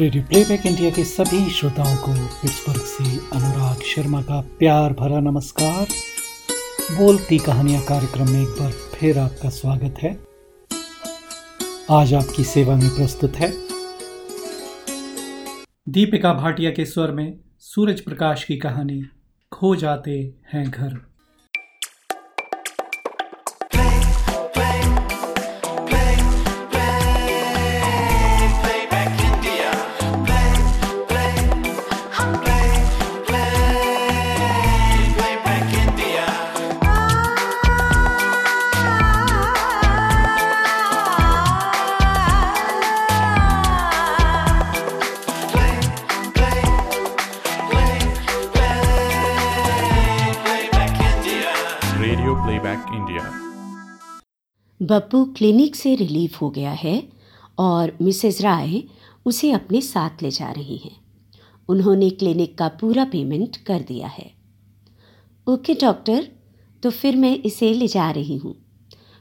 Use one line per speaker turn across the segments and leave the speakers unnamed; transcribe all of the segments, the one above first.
Radio playback India के सभी श्रोताओं को पिट्सबर्ग से अनुराग शर्मा का प्यार भरा नमस्कार। बोलती कहानियाँ कार्यक्रम में एक बार फिर आपका स्वागत है। आज आपकी सेवा में प्रस्तुत है। दीपिका भाटिया के स्वर में सूरज प्रकाश की कहानी, खो जाते हैं घर।
बब्बू क्लिनिक से रिलीव हो गया है और मिसेस राय उसे अपने साथ ले जा रही हैं। उन्होंने क्लिनिक का पूरा पेमेंट कर दिया है। ओके, डॉक्टर तो फिर मैं इसे ले जा रही हूँ।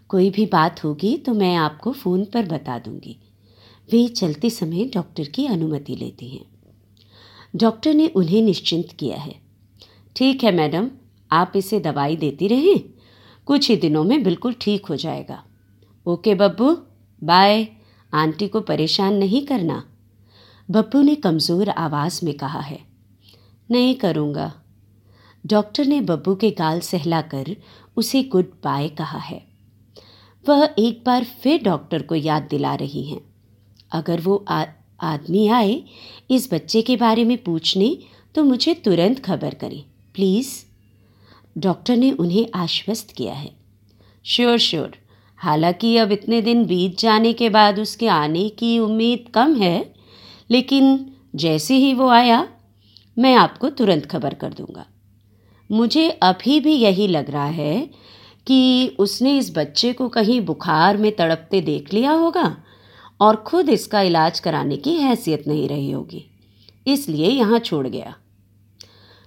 कोई भी बात होगी तो मैं आपको फ़ोन पर बता दूँगी। वे चलते समय डॉक्टर की अनुमति लेती हैं। डॉक्टर ने उन्हें निश्चिंत किया है। ठीक है, मैडम, आप इसे दवाई देती रहें। कुछ ही दिनों में बिल्कुल ठीक हो जाएगा। Okay Babbu, bye. आंटी को परेशान नहीं करना। बब्बू ने कमज़ोर आवाज़ में कहा है, नहीं करूँगा। डॉक्टर ने बब्बू के गाल सहलाकर उसे गुड बाय कहा है। वह एक बार फिर डॉक्टर को याद दिला रही हैं। अगर वो आदमी आए इस बच्चे के बारे में पूछने तो मुझे तुरंत खबर करें, प्लीज़। डॉक्टर ने उन्हें आश्वस्त किया है। Sure sure. हालाँकि अब इतने दिन बीत जाने के बाद उसके आने की उम्मीद कम है, लेकिन जैसे ही वो आया, मैं आपको तुरंत खबर कर दूँगा। मुझे अभी भी यही लग रहा है कि उसने इस बच्चे को कहीं बुखार में तड़पते देख लिया होगा और खुद इसका इलाज कराने की हैसियत नहीं रही होगी, इसलिए यहाँ छोड़ गया।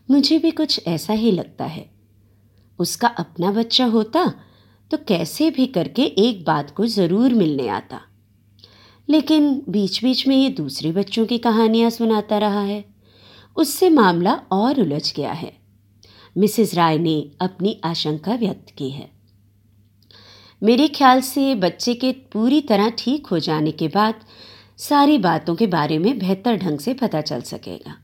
मुझे भी कुछ ऐसा ही लगता है। उसका अपना बच्चा होता तो कैसे भी करके एक बात को ज़रूर मिलने आता। लेकिन बीच बीच में ये दूसरे बच्चों की कहानियाँ सुनाता रहा है। उससे मामला और उलझ गया है। मिसेस राय ने अपनी आशंका व्यक्त की है। मेरे ख्याल से बच्चे के पूरी तरह ठीक हो जाने के बाद सारी बातों के बारे में बेहतर ढंग से पता चल सकेगा।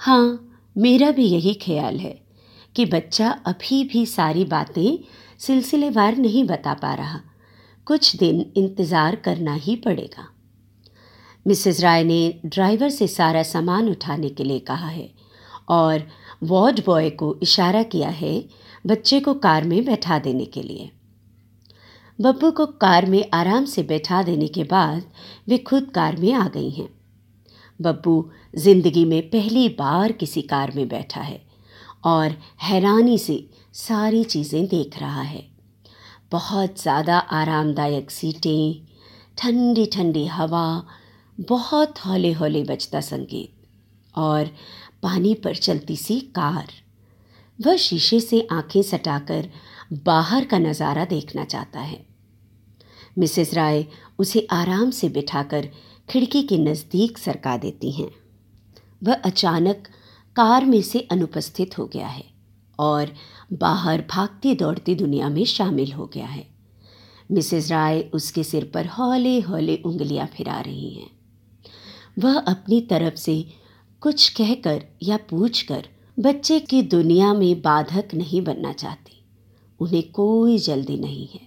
हाँ मेरा भी यही ख्याल है कि बच्चा अभी भी सारी बातें सिलसिलेवार नहीं बता पा रहा। कुछ दिन इंतज़ार करना ही पड़ेगा। मिसेस राय ने ड्राइवर से सारा सामान उठाने के लिए कहा है और वार्ड बॉय को इशारा किया है बच्चे को कार में बैठा देने के लिए। बब्बू को कार में आराम से बैठा देने के बाद वे खुद कार में आ गई हैं। बब्बू ज़िंदगी में पहली बार किसी कार में बैठा है और हैरानी से सारी चीज़ें देख रहा है। बहुत ज़्यादा आरामदायक सीटें ठंडी ठंडी हवा, बहुत हौले हौले बजता संगीत और पानी पर चलती सी कार। वह शीशे से आँखें सटाकर बाहर का नज़ारा देखना चाहता है। मिसेस राय उसे आराम से बिठाकर खिड़की के नज़दीक सरका देती हैं। वह अचानक कार में से अनुपस्थित हो गया है और बाहर भागती दौड़ती दुनिया में शामिल हो गया है। मिसेस राय उसके सिर पर हौले हौले उंगलियाँ फिरा रही हैं। वह अपनी तरफ़ से कुछ कहकर या पूछकर बच्चे की दुनिया में बाधक नहीं बनना चाहती। उन्हें कोई जल्दी नहीं है।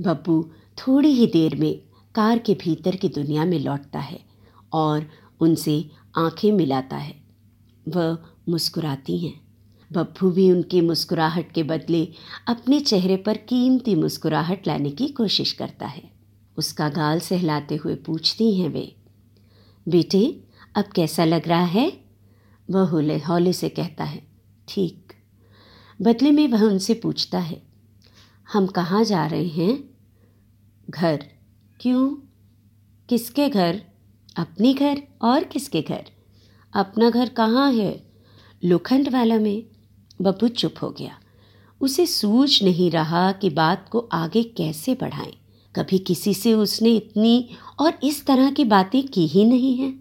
बब्बू थोड़ी ही देर में कार के भीतर की दुनिया में लौटता है और उनसे आँखें मिलाता है। वह मुस्कुराती हैं। बब्बू भी उनकी मुस्कुराहट के बदले अपने चेहरे पर कीमती मुस्कुराहट लाने की कोशिश करता है। उसका गाल सहलाते हुए पूछती हैं वे, बेटे, अब कैसा लग रहा है? वह हौले हौले से कहता है, ठीक। बदले में वह उनसे पूछता है, हम कहाँ जा रहे हैं? घर। क्यों? किसके घर? अपने घर और किसके घर? अपना घर कहाँ है? लोखंड वाला में। बब्बू चुप हो गया। उसे सूझ नहीं रहा कि बात को आगे कैसे बढ़ाएँ। कभी किसी से उसने इतनी और इस तरह की बातें की ही नहीं हैं।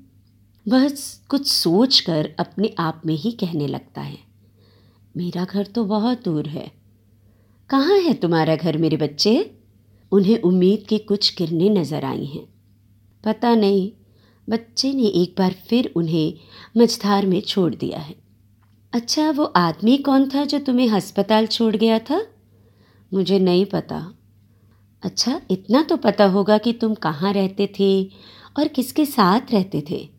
बस कुछ सोच कर अपने आप में ही कहने लगता है, मेरा घर तो बहुत दूर है। कहाँ है तुम्हारा घर मेरे बच्चे? उन्हें उम्मीद की कुछ किरणें नज़र आई हैं। पता नहीं, बच्चे ने एक बार फिर उन्हें मझधार में छोड़ दिया है। अच्छा वो आदमी कौन था जो तुम्हें अस्पताल छोड़ गया था? मुझे नहीं पता। अच्छा इतना तो पता होगा कि तुम कहाँ रहते थे और किसके साथ रहते थे।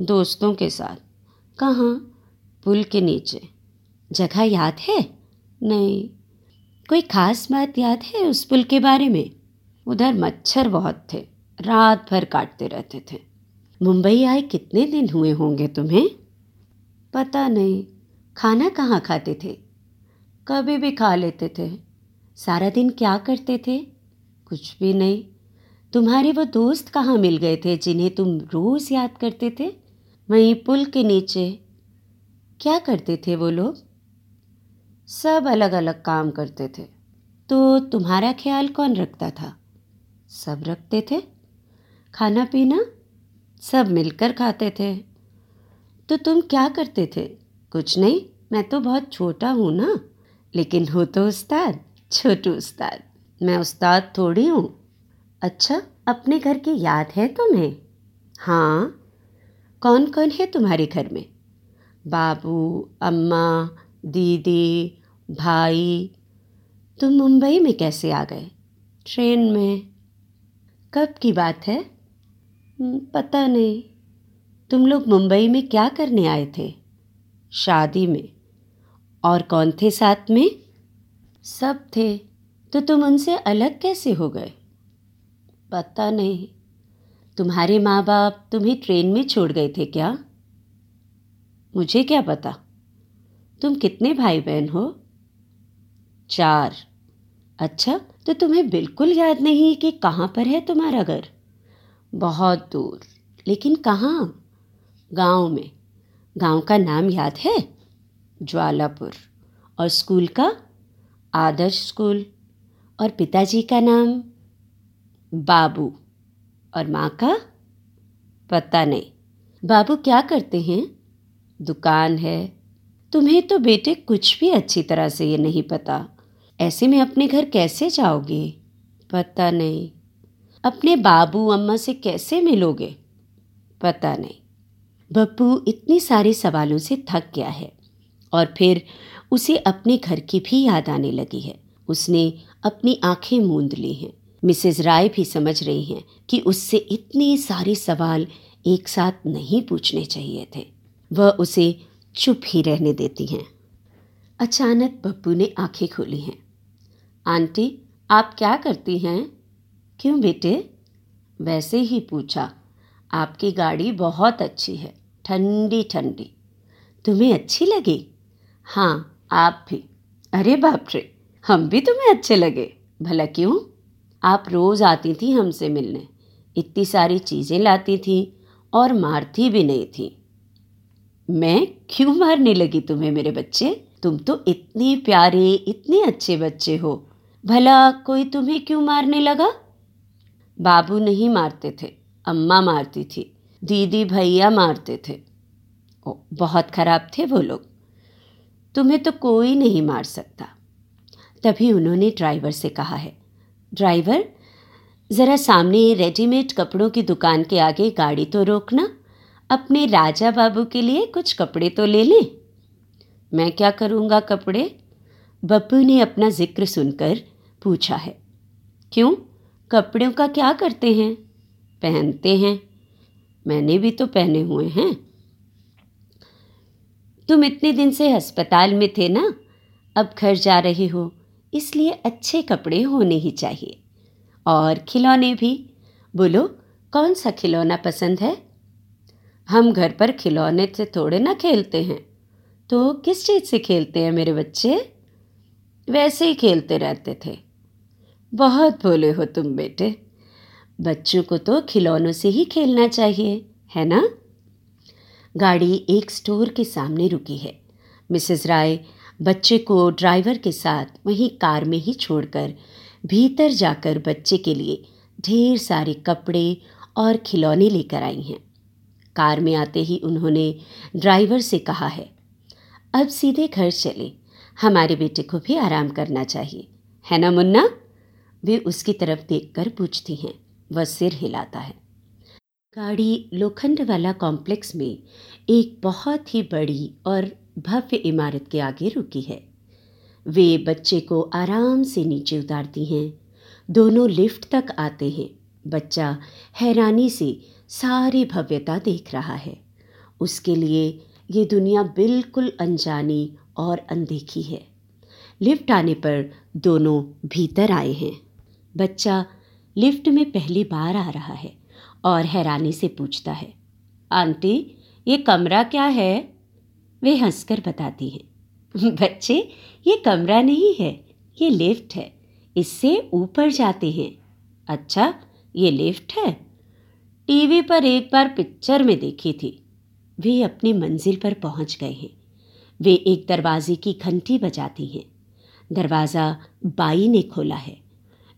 दोस्तों के साथ। कहाँ? पुल के नीचे। जगह याद है? नहीं। कोई ख़ास बात याद है उस पुल के बारे में? उधर मच्छर बहुत थे। रात भर काटते रहते थे। मुंबई आए कितने दिन हुए होंगे तुम्हें? पता नहीं। खाना कहाँ खाते थे? कभी भी खा लेते थे। सारा दिन क्या करते थे? कुछ भी नहीं। तुम्हारे वो दोस्त कहाँ मिल गए थे जिन्हें तुम रोज़ याद करते थे? वहीं पुल के नीचे। क्या करते थे वो लोग? सब अलग अलग काम करते थे। तो तुम्हारा ख्याल कौन रखता था? सब रखते थे? खाना पीना सब मिलकर खाते थे। तो तुम क्या करते थे? कुछ नहीं मैं तो बहुत छोटा हूँ ना। लेकिन हो तो उस्ताद छोटू उस्ताद मैं उस्ताद थोड़ी हूँ। अच्छा अपने घर की याद है तुम्हें? हाँ। कौन कौन है तुम्हारे घर में? बाबू अम्मा दीदी भाई। तुम मुंबई में कैसे आ गए? ट्रेन में। कब की बात है? हम्म, पता नहीं। तुम लोग मुंबई में क्या करने आए थे? शादी में? और कौन थे साथ में? सब थे। तो तुम उनसे अलग कैसे हो गए? पता नहीं। तुम्हारे माँ बाप तुम्हें ट्रेन में छोड़ गए थे क्या? मुझे क्या पता? तुम कितने भाई बहन हो? चार। अच्छा तो तुम्हें बिल्कुल याद नहीं कि कहाँ पर है तुम्हारा घर? बहुत दूर। लेकिन कहाँ? गाँव में। गाँव का नाम याद है? ज्वालापुर। और स्कूल का? आदर्श स्कूल। और पिताजी का नाम? बाबू। और माँ का? पता नहीं। बाबू क्या करते हैं? दुकान है। तुम्हें तो बेटे कुछ भी अच्छी तरह से ये नहीं पता। ऐसे में अपने घर कैसे जाओगे? पता नहीं। अपने बाबू, अम्मा से कैसे मिलोगे? पता नहीं। बप्पू इतने सारे सवालों से थक गया है और फिर उसे अपने घर की भी याद आने लगी है। उसने अपनी आँखें मूंद ली हैं। मिसेज राय भी समझ रही हैं कि उससे इतने सारे सवाल एक साथ नहीं पूछने चाहिए थे। वह उसे चुप ही रहने देती हैं। अचानक बप्पू ने आँखें खोली हैं। आंटी, आप क्या करती हैं? क्यों बेटे? वैसे ही पूछा। आपकी गाड़ी बहुत अच्छी है, ठंडी ठंडी। तुम्हें अच्छी लगी? हाँ आप भी। अरे बाप रे, हम भी तुम्हें अच्छे लगे। भला क्यों? आप रोज़ आती थी हमसे मिलने। इतनी सारी चीज़ें लाती थी और मारती भी नहीं थी। मैं क्यों मारने लगी तुम्हें मेरे बच्चे? तुम तो इतने प्यारे, इतने अच्छे बच्चे हो। भला कोई तुम्हें क्यों मारने लगा? बाबू नहीं मारते थे। अम्मा मारती थी दीदी भैया मारते थे। ओ, बहुत ख़राब थे वो लोग। तुम्हें तो कोई नहीं मार सकता। तभी उन्होंने ड्राइवर से कहा है ड्राइवर ज़रा सामने रेडीमेड कपड़ों की दुकान के आगे गाड़ी तो रोकना अपने राजा बाबू के लिए कुछ कपड़े तो ले लें? मैं क्या करूँगा कपड़े? बप्पू ने अपना ज़िक्र सुनकर पूछा है। क्यों? कपड़ों का क्या करते हैं? पहनते हैं। मैंने भी तो पहने हुए हैं। तुम इतने दिन से अस्पताल में थे ना? अब घर जा रहे हो, इसलिए अच्छे कपड़े होने ही चाहिए। और खिलौने भी। बोलो, कौन सा खिलौना पसंद है? हम घर पर खिलौने से थोड़े ना खेलते हैं। तो किस चीज़ से खेलते हैं मेरे बच्चे? वैसे ही खेलते रहते थे। बहुत भोले हो तुम बेटे। बच्चों को तो खिलौनों से ही खेलना चाहिए, है ना? गाड़ी एक स्टोर के सामने रुकी है। मिसेस राय बच्चे को ड्राइवर के साथ वहीं कार में ही छोड़कर भीतर जाकर बच्चे के लिए ढेर सारे कपड़े और खिलौने लेकर आई हैं। कार में आते ही उन्होंने ड्राइवर से कहा है, अब सीधे घर चले, हमारे बेटे को भी आराम करना चाहिए, है ना मुन्ना? वे उसकी तरफ़ देखकर पूछती हैं वह सिर हिलाता है। गाड़ी लोखंड वाला कॉम्प्लेक्स में एक बहुत ही बड़ी और भव्य इमारत के आगे रुकी है। वे बच्चे को आराम से नीचे उतारती हैं। दोनों लिफ्ट तक आते हैं। बच्चा हैरानी से सारी भव्यता देख रहा है। उसके लिए ये दुनिया बिल्कुल अनजानी और अनदेखी है। लिफ्ट आने पर दोनों भीतर आए हैं। बच्चा लिफ्ट में पहली बार आ रहा है और हैरानी से पूछता है, आंटी, ये कमरा क्या है? वे हंसकर बताती हैं, बच्चे, ये कमरा नहीं है, ये लिफ्ट है, इससे ऊपर जाते हैं। अच्छा ये लिफ्ट है? टीवी पर एक बार पिक्चर में देखी थी। वे अपनी मंजिल पर पहुँच गए हैं। वे एक दरवाजे की घंटी बजाती हैं। दरवाज़ा बाई ने खोला है।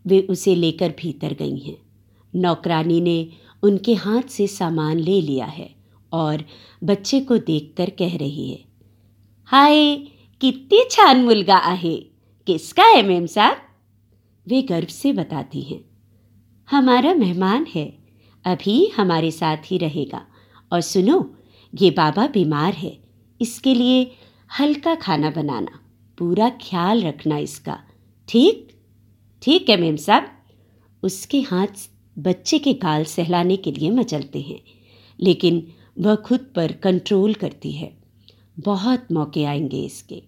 वे उसे लेकर भीतर गई हैं। नौकरानी ने उनके हाथ से सामान ले लिया है और बच्चे को देखकर कह रही है, हाय, कितनी छान मुलगा आहे। किसका है मेम साहब? वे गर्व से बताती हैं, हमारा मेहमान है, अभी हमारे साथ ही रहेगा। और सुनो, ये बाबा बीमार है, इसके लिए हल्का खाना बनाना, पूरा ख्याल रखना इसका, ठीक? ठीक है मेम साहब। उसके हाथ बच्चे के गाल सहलाने के लिए मचलते हैं, लेकिन वह खुद पर कंट्रोल करती है। बहुत मौके आएँगे इसके।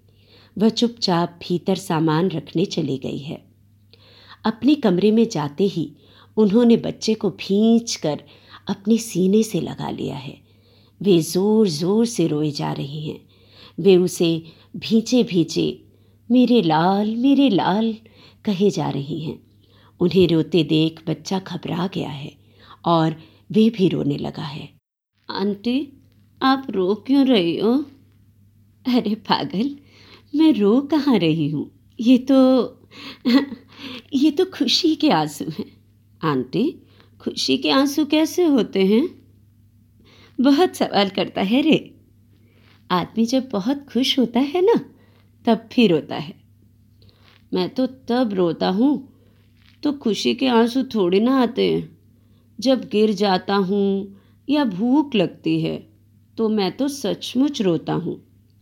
वह चुपचाप भीतर सामान रखने चली गई है। अपने कमरे में जाते ही उन्होंने बच्चे को भींच कर अपने सीने से लगा लिया है। वे ज़ोर ज़ोर से रोए जा रही हैं। वे उसे भींचे भींचे मेरे लाल मेरे लाल कहे जा रही हैं। उन्हें रोते देख बच्चा घबरा गया है और वे भी रोने लगा है। आंटी, आप रो क्यों रही हो? अरे पागल, मैं रो कहाँ रही हूँ? ये तो ये तो खुशी के आँसू हैं। आंटी, खुशी के आँसू कैसे होते हैं? बहुत सवाल करता है रे। आदमी जब बहुत खुश होता है ना, तब फिर रोता है। मैं तो तब रोता हूँ तो खुशी के आँसू थोड़े ना आते हैं। जब गिर जाता हूँ या भूख लगती है तो मैं तो सचमुच रोता हूँ।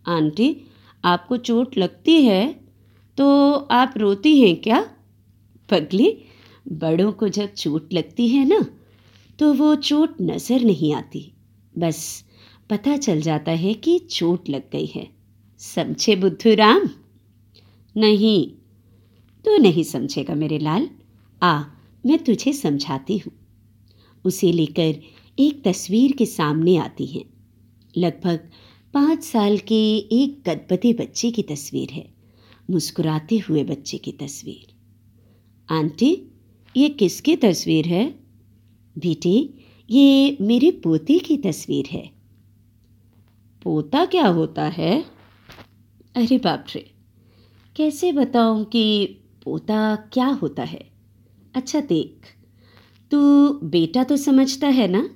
आंटी, आपको चोट लगती है? तो आप रोती हैं क्या? पगली, बड़ों को जब चोट लगती है ना तो वो चोट नज़र नहीं आती। बस पता चल जाता है कि चोट लग गई है। समझे बुद्धू राम? नहीं तू नहीं समझेगा मेरे लाल। आ, मैं तुझे समझाती हूँ। उसे लेकर एक तस्वीर के सामने आती है। लगभग पाँच साल के एक गदबते बच्चे की तस्वीर है। मुस्कुराते हुए बच्चे की तस्वीर। आंटी, ये किसकी तस्वीर है? बेटे, ये मेरे पोते की तस्वीर है। पोता क्या होता है? अरे बाप रे, कैसे बताऊँ कि पोता क्या होता है? अच्छा देख, तू बेटा तो समझता है ना?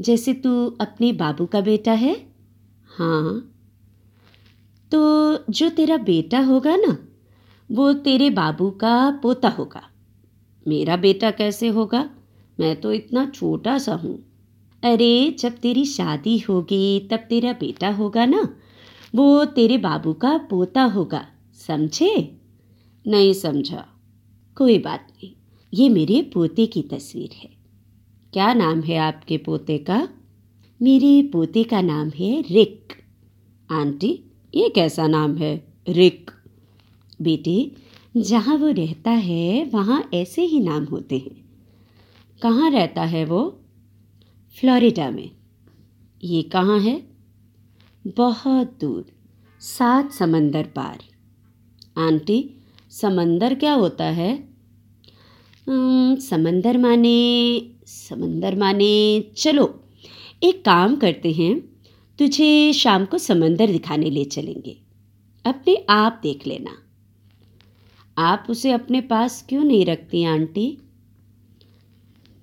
जैसे तू अपने बाबू का बेटा है? हाँ। तो जो तेरा बेटा होगा ना, वो तेरे बाबू का पोता होगा। मेरा बेटा कैसे होगा? मैं तो इतना छोटा सा हूँ। अरे, जब तेरी शादी होगी, तब तेरा बेटा होगा ना, वो तेरे बाबू का पोता होगा, समझे? नहीं समझा। कोई बात नहीं, ये मेरे पोते की तस्वीर है। क्या नाम है आपके पोते का? मेरे पोते का नाम है रिक। आंटी, ये कैसा नाम है? रिक। बेटे, जहाँ वो रहता है, वहाँ ऐसे ही नाम होते हैं। कहाँ रहता है वो? फ्लोरिडा में। ये कहाँ है? बहुत दूर, सात समंदर पार। आंटी समंदर क्या होता है? समंदर माने समंदर माने, चलो, एक काम करते हैं, तुझे शाम को समंदर दिखाने ले चलेंगे। अपने आप देख लेना। आप उसे अपने पास क्यों नहीं रखती आंटी?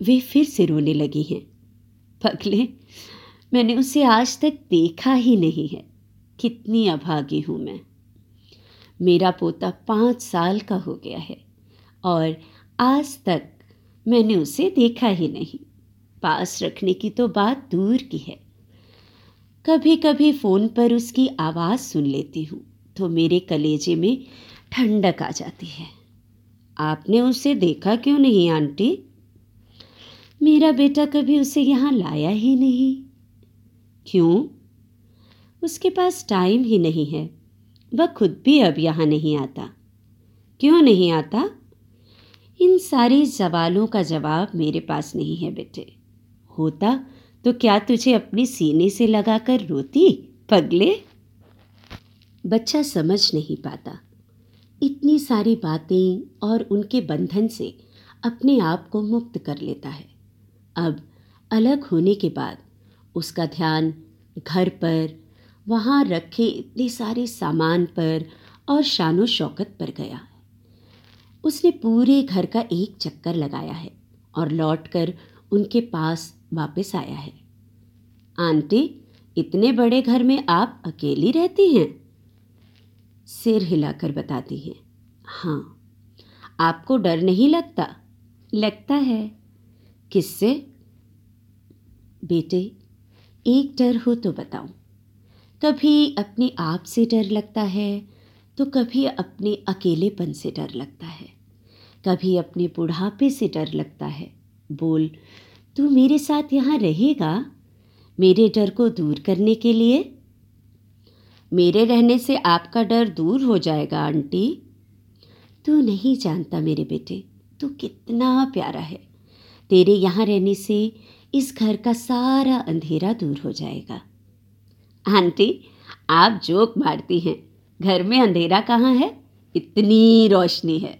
वे फिर से रोने लगी हैं। पगले, मैंने उसे आज तक देखा ही नहीं है। कितनी अभागी हूँ मैं। मेरा पोता पाँच साल का हो गया है और आज तक मैंने उसे देखा ही नहीं। पास रखने की तो बात दूर की है। कभी कभी फ़ोन पर उसकी आवाज़ सुन लेती हूँ तो मेरे कलेजे में ठंडक आ जाती है। आपने उसे देखा क्यों नहीं, आंटी? मेरा बेटा कभी उसे यहाँ लाया ही नहीं। क्यों? उसके पास टाइम ही नहीं है। वह खुद भी अब यहाँ नहीं आता। क्यों नहीं आता? इन सारे सवालों का जवाब मेरे पास नहीं है बेटे। होता तो क्या तुझे अपने सीने से लगाकर रोती, पगले? बच्चा समझ नहीं पाता। इतनी सारी बातें और उनके बंधन से अपने आप को मुक्त कर लेता है। अब अलग होने के बाद उसका ध्यान घर पर वहाँ रखे इतने सारे सामान पर और शानो शौकत पर गया। उसने पूरे घर का एक चक्कर लगाया है और लौटकर उनके पास वापस आया है। आंटी, इतने बड़े घर में आप अकेली रहती हैं? सिर हिलाकर बताती हैं। हाँ आपको डर नहीं लगता? लगता है। किससे? बेटे, एक डर हो तो बताऊँ कभी अपने आप से डर लगता है तो कभी अपने अकेलेपन से डर लगता है। कभी अपने बुढ़ापे से डर लगता है। बोल, तू मेरे साथ यहाँ रहेगा? मेरे डर को दूर करने के लिए? मेरे रहने से आपका डर दूर हो जाएगा, आंटी। तू नहीं जानता मेरे बेटे, तू कितना प्यारा है। तेरे यहाँ रहने से इस घर का सारा अंधेरा दूर हो जाएगा। आंटी, आप जोक मारती हैं। घर में अंधेरा कहाँ है? इतनी रोशनी है।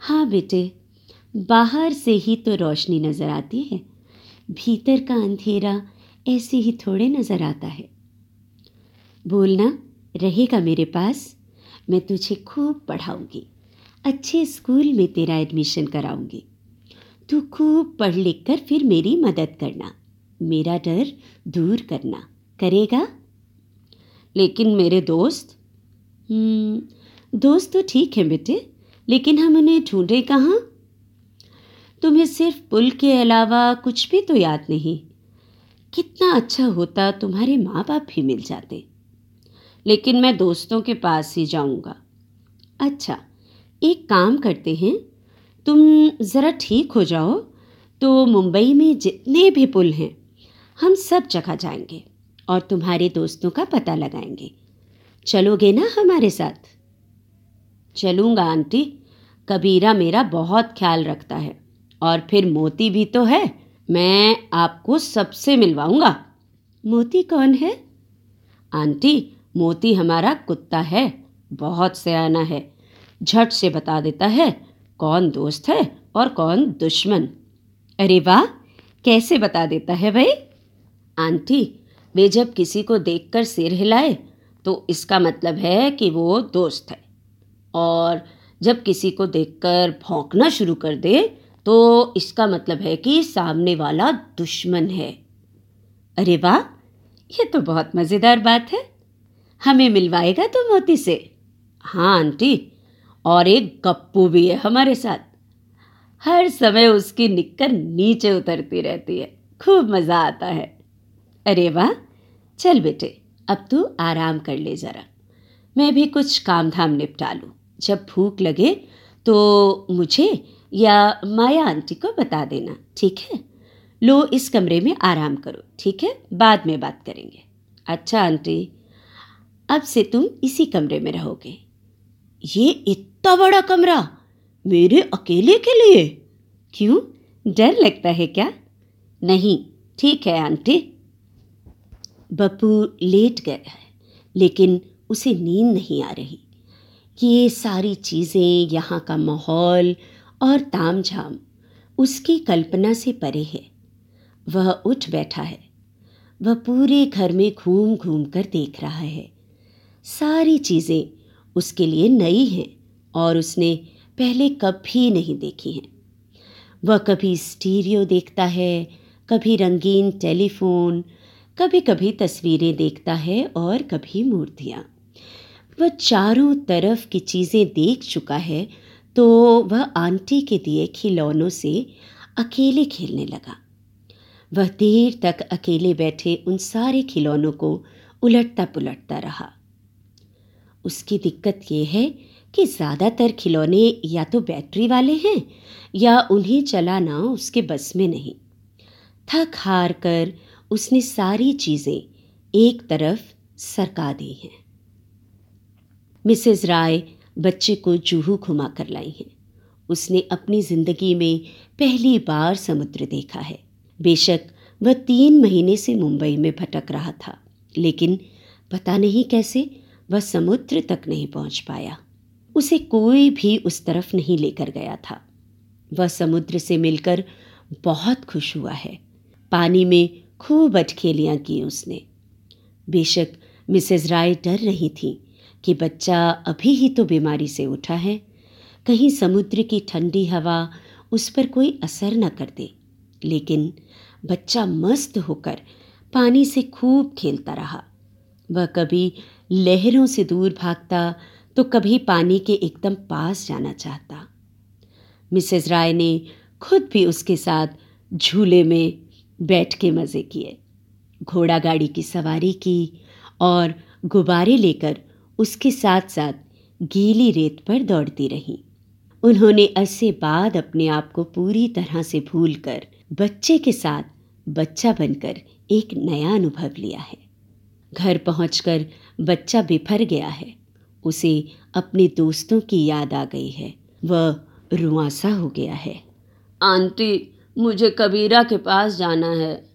हाँ बेटे, बाहर से ही तो रोशनी नज़र आती है। भीतर का अंधेरा ऐसे ही थोड़े नज़र आता है। बोलना, रहेगा मेरे पास, मैं तुझे खूब पढ़ाऊँगी। अच्छे स्कूल में तेरा एडमिशन कराऊँगी। तू खूब पढ़ लिख कर फिर मेरी मदद करना। मेरा डर दूर करना। करेगा? लेकिन मेरे दोस्त? हम्म, दोस्त तो ठीक है बेटे लेकिन हम उन्हें ढूंढे कहाँ? तुम्हें सिर्फ़ पुल के अलावा कुछ भी तो याद नहीं। कितना अच्छा होता तुम्हारे माँ बाप भी मिल जाते। लेकिन मैं दोस्तों के पास ही जाऊँगा। अच्छा एक काम करते हैं। तुम ज़रा ठीक हो जाओ तो मुंबई में जितने भी पुल हैं हम सब जगह जाएँगे। और तुम्हारे दोस्तों का पता लगाएँगे। चलोगे ना हमारे साथ? चलूँगा, आंटी। कबीरा मेरा बहुत ख्याल रखता है, और फिर मोती भी तो है। मैं आपको सबसे मिलवाऊँगा। मोती कौन है? आंटी, मोती हमारा कुत्ता है, बहुत सयाना है। झट से बता देता है, कौन दोस्त है और कौन दुश्मन। अरे वाह, कैसे बता देता है भाई? आंटी वे जब किसी को देखकर सिर हिलाए तो इसका मतलब है कि वो दोस्त है। और जब किसी को देखकर भौंकना शुरू कर दे तो इसका मतलब है कि सामने वाला दुश्मन है। अरे वाह! ये तो बहुत मज़ेदार बात है। हमें मिलवाएगा तो मोती से? हाँ आंटी। और एक गप्पू भी है हमारे साथ। हर समय उसकी निक्कर नीचे उतरती रहती है। खूब मज़ा आता है। अरे वाह! चल बेटे, अब तू आराम कर ले ज़रा। मैं भी कुछ काम धाम निपटा लूँ। जब भूख लगे तो मुझे या माया आंटी को बता देना, ठीक है? लो इस कमरे में आराम करो, ठीक है? बाद में बात करेंगे। अच्छा आंटी। अब से तुम इसी कमरे में रहोगे। ये इतना बड़ा कमरा, मेरे अकेले के लिए? क्यों? डर लगता है क्या? नहीं, ठीक है, आंटी। बप्पू लेट गया है, लेकिन उसे नींद नहीं आ रही। ये सारी चीज़ें, यहाँ का माहौल और ताम झाम उसकी कल्पना से परे है। वह उठ बैठा है। वह पूरे घर में घूम घूम कर देख रहा है। सारी चीज़ें उसके लिए नई हैं और उसने पहले कभी नहीं देखी हैं। वह कभी स्टीरियो देखता है, कभी रंगीन टेलीफोन कभी कभी तस्वीरें देखता है और कभी मूर्तियाँ। वह चारों तरफ़ की चीज़ें देख चुका है तो वह आंटी के दिए खिलौनों से अकेले खेलने लगा। वह देर तक अकेले बैठे उन सारे खिलौनों को उलटता पुलटता रहा। उसकी दिक्कत यह है कि ज़्यादातर खिलौने या तो बैटरी वाले हैं या उन्हें चलाना उसके बस में नहीं। थक हार कर उसने सारी चीज़ें एक तरफ़ सरका दी हैं। मिसेस राय बच्चे को जूहू घुमा कर लाई हैं। उसने अपनी ज़िंदगी में पहली बार समुद्र देखा है। बेशक वह तीन महीने से मुंबई में भटक रहा था, लेकिन पता नहीं कैसे वह समुद्र तक नहीं पहुँच पाया। उसे कोई भी उस तरफ़ नहीं लेकर गया था। वह समुद्र से मिलकर बहुत खुश हुआ है। पानी में खूब अटखेलियाँ की उसने। बेशक मिसेस राय डर रही थी कि बच्चा अभी ही तो बीमारी से उठा है। कहीं समुद्र की ठंडी हवा उस पर कोई असर न कर दे, लेकिन बच्चा मस्त होकर पानी से खूब खेलता रहा। वह कभी लहरों से दूर भागता तो कभी पानी के एकदम पास जाना चाहता। मिसेस राय ने खुद भी उसके साथ झूले में बैठ के मज़े किए। घोड़ा गाड़ी की सवारी की और गुब्बारे लेकर उसके साथ साथ गीली रेत पर दौड़ती रहीं। उन्होंने अरसे बाद अपने आप को पूरी तरह से भूलकर बच्चे के साथ बच्चा बनकर एक नया अनुभव लिया है। घर पहुंचकर बच्चा बिफर गया है। उसे अपने दोस्तों की याद आ गई है। वह रुआसा हो गया है। आंटी मुझे कबीरा के पास जाना है।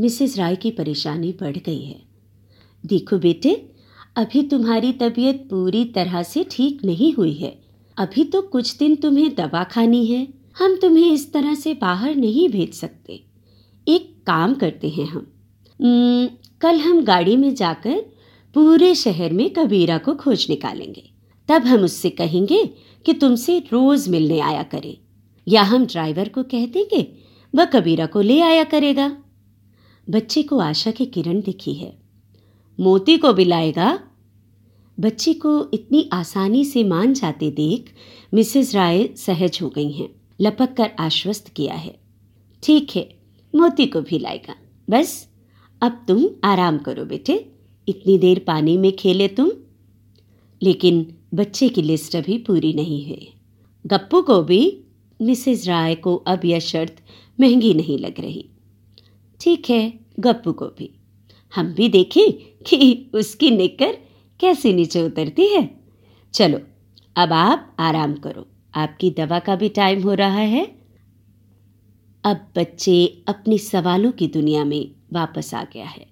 मिसेस राय की परेशानी बढ़ गई है। देखो बेटे अभी तुम्हारी तबीयत पूरी तरह से ठीक नहीं हुई है। अभी तो कुछ दिन तुम्हें दवा खानी है। हम तुम्हें इस तरह से बाहर नहीं भेज सकते। एक काम करते हैं हम। न, कल हम गाड़ी में जाकर पूरे शहर में कबीरा को खोज निकालेंगे। तब हम उससे कहेंगे कि तुमसे रोज मिलने आया करे। या हम ड्राइवर को कह देंगे, वह कबीरा को ले आया करेगा। बच्चे को आशा की किरण दिखी है। मोती को भी लाएगा। बच्ची को इतनी आसानी से मान जाते देख मिसेस राय सहज हो गई हैं, लपक कर आश्वस्त किया है। ठीक है, मोती को भी लाएगा। बस, अब तुम आराम करो बेटे। इतनी देर पानी में खेले तुम। लेकिन बच्चे की लिस्ट अभी पूरी नहीं है गप्पू को भी मिसेस राय को अब यह शर्त महँगी नहीं लग रही। ठीक है, गप्पू को भी हम भी देखें कि उसकी निकर कैसे नीचे उतरती है। चलो, अब आप आराम करो। आपकी दवा का भी टाइम हो रहा है। अब बच्चे अपने सवालों की दुनिया में वापस आ गया है।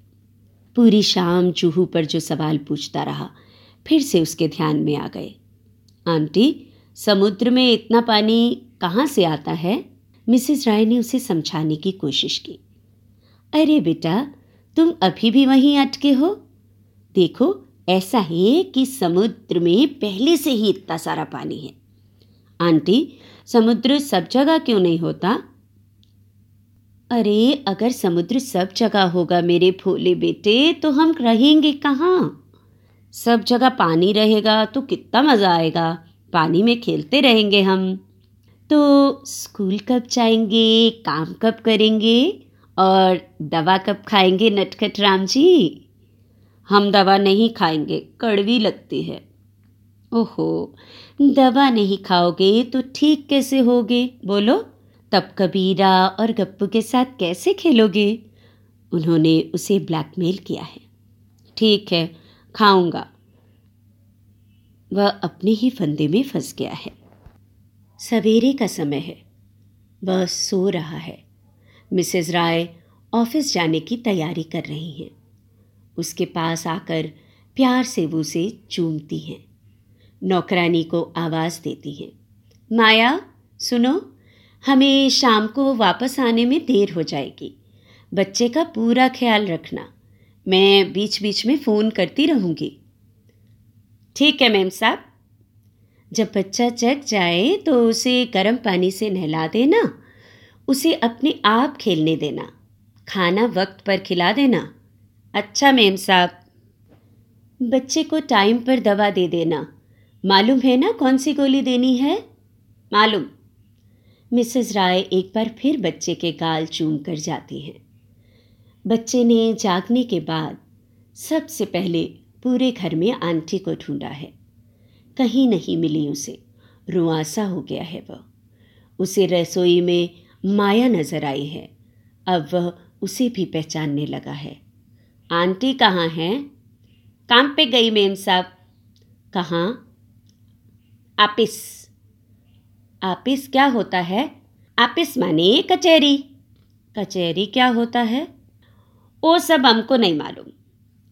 पूरी शाम जूहू पर जो सवाल पूछता रहा, फिर से उसके ध्यान में आ गए। आंटी, समुद्र में इतना पानी कहाँ से आता है? मिसेस राय ने उसे समझाने की कोशिश की। अरे बेटा, तुम अभी भी वहीं अटके हो? देखो, ऐसा है कि समुद्र में पहले से ही इतना सारा पानी है। आंटी, समुद्र सब जगह क्यों नहीं होता? अरे, अगर समुद्र सब जगह होगा मेरे भोले बेटे तो हम रहेंगे कहाँ? सब जगह पानी रहेगा तो कितना मज़ा आएगा। पानी में खेलते रहेंगे हम। तो स्कूल कब जाएँगे, काम कब करेंगे और दवा कब खाएँगे नटखट राम जी? हम दवा नहीं खाएँगे, कड़वी लगती है। ओहो, दवा नहीं खाओगे तो ठीक कैसे होगे? बोलो, तब कबीरा और गप्पू के साथ कैसे खेलोगे? उन्होंने उसे ब्लैकमेल किया है। ठीक है, खाऊँगा। वह अपने ही फंदे में फंस गया है। सवेरे का समय है। वह सो रहा है। मिसेस राय ऑफ़िस जाने की तैयारी कर रही हैं। उसके पास आकर प्यार से वो उसे चूमती हैं। नौकरानी को आवाज़ देती हैं। माया, सुनो, हमें शाम को वापस आने में देर हो जाएगी। बच्चे का पूरा ख्याल रखना। मैं बीच बीच में फ़ोन करती रहूँगी। ठीक है मैम साहब। जब बच्चा जग जाए तो उसे गर्म पानी से नहला देना, उसे अपने आप खेलने देना, खाना वक्त पर खिला देना। अच्छा मेम साहब। बच्चे को टाइम पर दवा दे देना। मालूम है ना कौन सी गोली देनी है? मालूम। मिसेस राय एक बार फिर बच्चे के गाल चूम कर जाती हैं। बच्चे ने जागने के बाद सबसे पहले पूरे घर में आंटी को ढूंढा है। कहीं नहीं मिली उसे। रुआसा हो गया है वह। उसे रसोई में माया नज़र आई है। अब वह उसे भी पहचानने लगा है। आंटी कहाँ हैं? काम पे गई मेम साहब। कहाँ? आपिस। आपिस क्या होता है? आपिस माने कचहरी। कचहरी क्या होता है? वो सब हमको नहीं मालूम।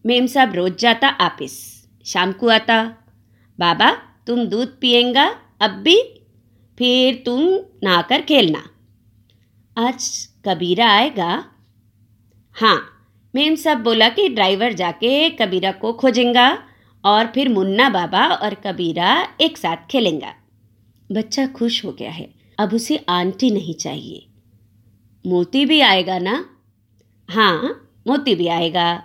मेम साहब रोज जाता आपिस। शाम को आता। बाबा, तुम दूध पिएँगा, अब भी? फिर तुम नहाकर खेलना। आज कबीरा आएगा। हाँ मेम साहब बोला कि ड्राइवर जाके कबीरा को खोजेंगा और फिर मुन्ना बाबा और कबीरा एक साथ खेलेंगा। बच्चा खुश हो गया है। अब उसे आंटी नहीं चाहिए। मोती भी आएगा ना? हाँ मोती भी आएगा।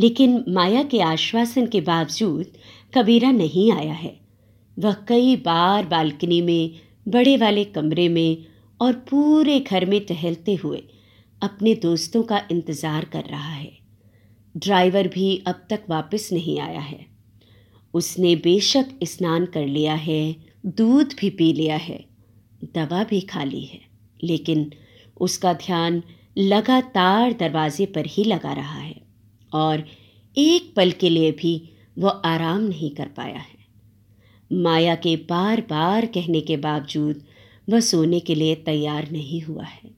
लेकिन माया के आश्वासन के बावजूद कबीरा नहीं आया है। वह कई बार बालकनी में, बड़े वाले कमरे में और पूरे घर में टहलते हुए अपने दोस्तों का इंतज़ार कर रहा है। ड्राइवर भी अब तक वापस नहीं आया है। उसने बेशक स्नान कर लिया है, दूध भी पी लिया है, दवा भी खा ली है, लेकिन उसका ध्यान लगातार दरवाजे पर ही लगा रहा है और एक पल के लिए भी वह आराम नहीं कर पाया है। माया के बार बार कहने के बावजूद वह सोने के लिए तैयार नहीं हुआ है।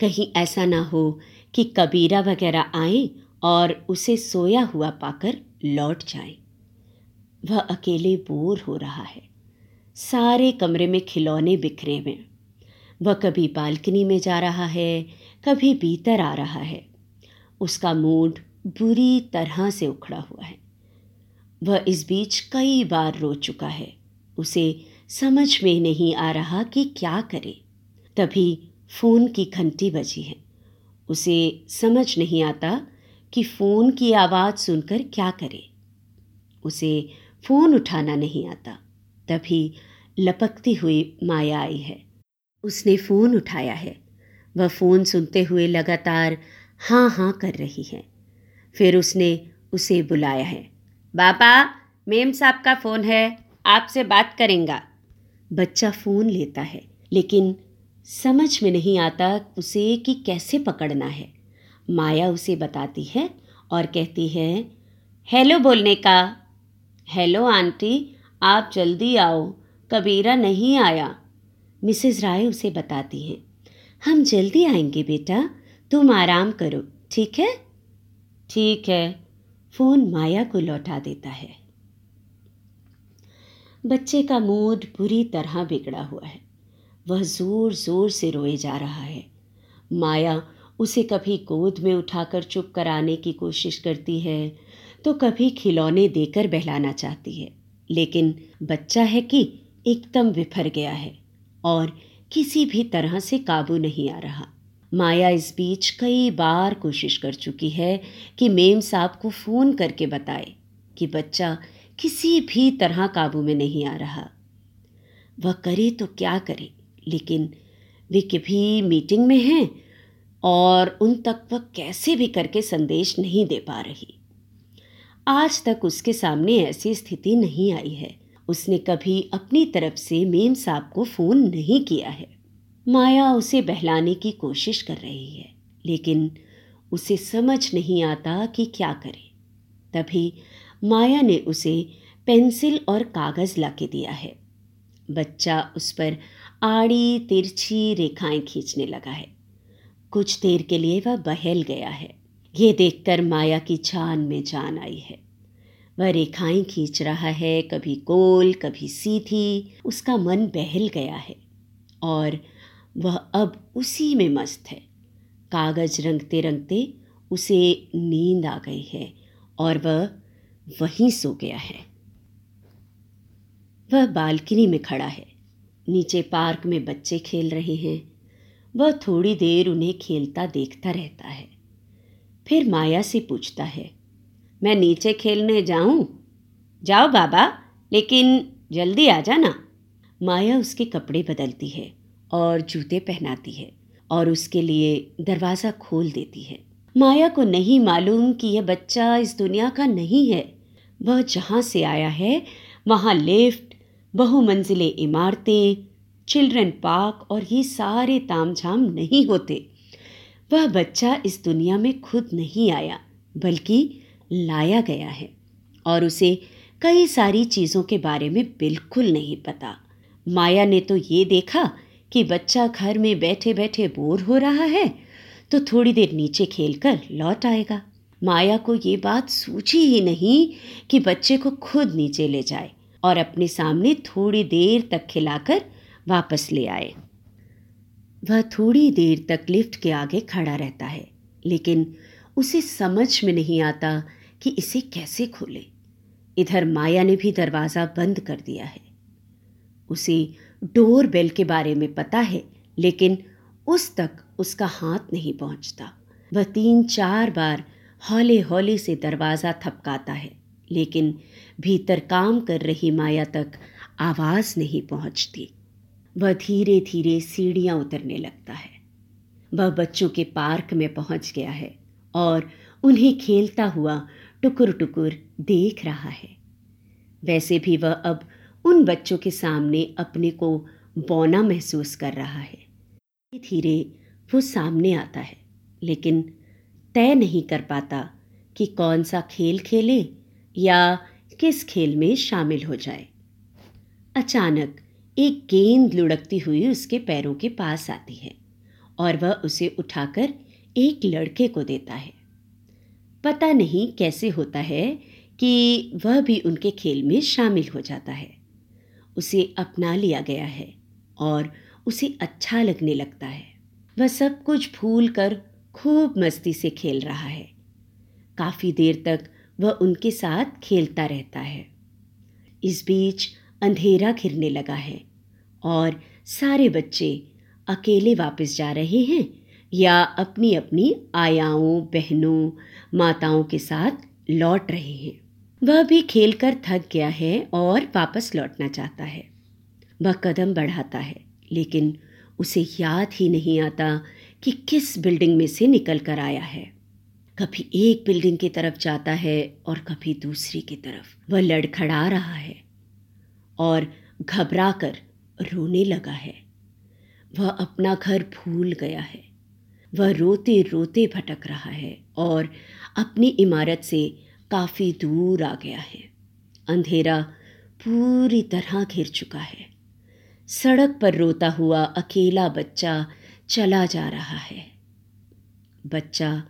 कहीं ऐसा ना हो कि कबीरा वगैरह आए और उसे सोया हुआ पाकर लौट जाए। वह अकेले बोर हो रहा है। सारे कमरे में खिलौने बिखरे हुए वह कभी बालकनी में जा रहा है, कभी भीतर आ रहा है। उसका मूड बुरी तरह से उखड़ा हुआ है। वह इस बीच कई बार रो चुका है। उसे समझ में नहीं आ रहा कि क्या करे। तभी फ़ोन की घंटी बजी है। उसे समझ नहीं आता कि फ़ोन की आवाज़ सुनकर क्या करे। उसे फ़ोन उठाना नहीं आता। तभी लपकती हुई माया आई है। उसने फ़ोन उठाया है। वह फ़ोन सुनते हुए लगातार हाँ हाँ कर रही है। फिर उसने उसे बुलाया है। बाबा, मेम साहब का फ़ोन है, आपसे बात करेंगा। बच्चा फ़ोन लेता है, लेकिन समझ में नहीं आता उसे कि कैसे पकड़ना है। माया उसे बताती है और कहती है, हेलो बोलने का। हेलो आंटी, आप जल्दी आओ, कबीरा नहीं आया। मिसेस राय उसे बताती हैं, हम जल्दी आएँगे बेटा, तुम आराम करो, ठीक है? ठीक है। फ़ोन माया को लौटा देता है। बच्चे का मूड बुरी तरह बिगड़ा हुआ है। वह ज़ोर ज़ोर से रोए जा रहा है। माया उसे कभी गोद में उठाकर चुप कराने की कोशिश करती है तो कभी खिलौने देकर बहलाना चाहती है। लेकिन बच्चा है कि एकदम विफर गया है और किसी भी तरह से काबू नहीं आ रहा। माया इस बीच कई बार कोशिश कर चुकी है कि मेम साहब को फ़ोन करके बताए कि बच्चा किसी भी तरह काबू में नहीं आ रहा। वह करे तो क्या करे, लेकिन वे कभी मीटिंग में हैं और उन तक वह कैसे भी करके संदेश नहीं दे पा रही। आज तक उसके सामने ऐसी स्थिति नहीं आई है। उसने कभी अपनी तरफ़ से मेम साहब को फ़ोन नहीं किया है। माया उसे बहलाने की कोशिश कर रही है, लेकिन उसे समझ नहीं आता कि क्या करे। तभी माया ने उसे पेंसिल और कागज़ ला के दिया है। बच्चा उस पर आड़ी, तिरछी रेखाएँ खींचने लगा है। कुछ देर के लिए वह बहल गया है। ये देखकर माया की जान में जान आई है। वह रेखाएँ खींच रहा है, कभी गोल, कभी सीधी, उसका मन बहल गया है। और वह अब उसी में मस्त है। कागज़ रंगते रंगते उसे नींद आ गई है और वह वहीं सो गया है। वह बालकनी में खड़ा है। नीचे पार्क में बच्चे खेल रहे हैं। वह थोड़ी देर उन्हें खेलता देखता रहता है। फिर माया से पूछता है, मैं नीचे खेलने जाऊँ? जाओ बाबा, लेकिन जल्दी आ जाना। माया उसके कपड़े बदलती है। और जूते पहनाती है और उसके लिए दरवाज़ा खोल देती है। माया को नहीं मालूम कि यह बच्चा इस दुनिया का नहीं है। वह जहाँ से आया है, वहाँ लिफ्ट, बहुमंजिले इमारतें, चिल्ड्रन पार्क और ये सारे तामझाम नहीं होते। वह बच्चा इस दुनिया में खुद नहीं आया, बल्कि लाया गया है और उसे कई सारी चीज़ों के बारे में बिल्कुल नहीं पता। माया ने तो ये देखा कि बच्चा घर में बैठे बैठे बोर हो रहा है तो थोड़ी देर नीचे खेलकर लौट आएगा। माया को ये बात सूझी ही नहीं कि बच्चे को खुद नीचे ले जाए और अपने सामने थोड़ी देर तक खिलाकर वापस ले आए। वह थोड़ी देर तक लिफ्ट के आगे खड़ा रहता है, लेकिन उसे समझ में नहीं आता कि इसे कैसे खोले। इधर माया ने भी दरवाज़ा बंद कर दिया है। उसे डोर बेल के बारे में पता है, लेकिन उस तक उसका हाथ नहीं पहुँचता। वह तीन चार बार हौले हौले से दरवाज़ा थपकाता है, लेकिन भीतर काम कर रही माया तक आवाज़ नहीं पहुँचती। वह धीरे धीरे सीढ़ियाँ उतरने लगता है। वह बच्चों के पार्क में पहुँच गया है और उन्हें खेलता हुआ टुकुर टुकुर देख रहा है। वैसे भी वह अब उन बच्चों के सामने अपने को बौना महसूस कर रहा है। धीरे धीरे वो सामने आता है, लेकिन तय नहीं कर पाता कि कौन सा खेल खेले या किस खेल में शामिल हो जाए। अचानक एक गेंद लुढ़कती हुई उसके पैरों के पास आती है और वह उसे उठाकर एक लड़के को देता है। पता नहीं कैसे होता है कि वह भी उनके खेल में शामिल हो जाता है। उसे अपना लिया गया है और उसे अच्छा लगने लगता है। वह सब कुछ भूल कर खूब मस्ती से खेल रहा है। काफ़ी देर तक वह उनके साथ खेलता रहता है। इस बीच अंधेरा घिरने लगा है और सारे बच्चे अकेले वापस जा रहे हैं या अपनी अपनी आयाओं, बहनों, माताओं के साथ लौट रहे हैं। वह भी खेलकर थक गया है और वापस लौटना चाहता है। वह कदम बढ़ाता है, लेकिन उसे याद ही नहीं आता कि किस बिल्डिंग में से निकल कर आया है। कभी एक बिल्डिंग की तरफ़ जाता है और कभी दूसरी की तरफ़। वह लड़खड़ा रहा है और घबरा कर रोने लगा है। वह अपना घर भूल गया है। वह रोते रोते भटक रहा है और अपनी इमारत से काफ़ी दूर आ गया है। अंधेरा पूरी तरह घिर चुका है। सड़क पर रोता हुआ अकेला बच्चा चला जा रहा है। बच्चा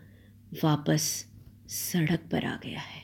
वापस सड़क पर आ गया है।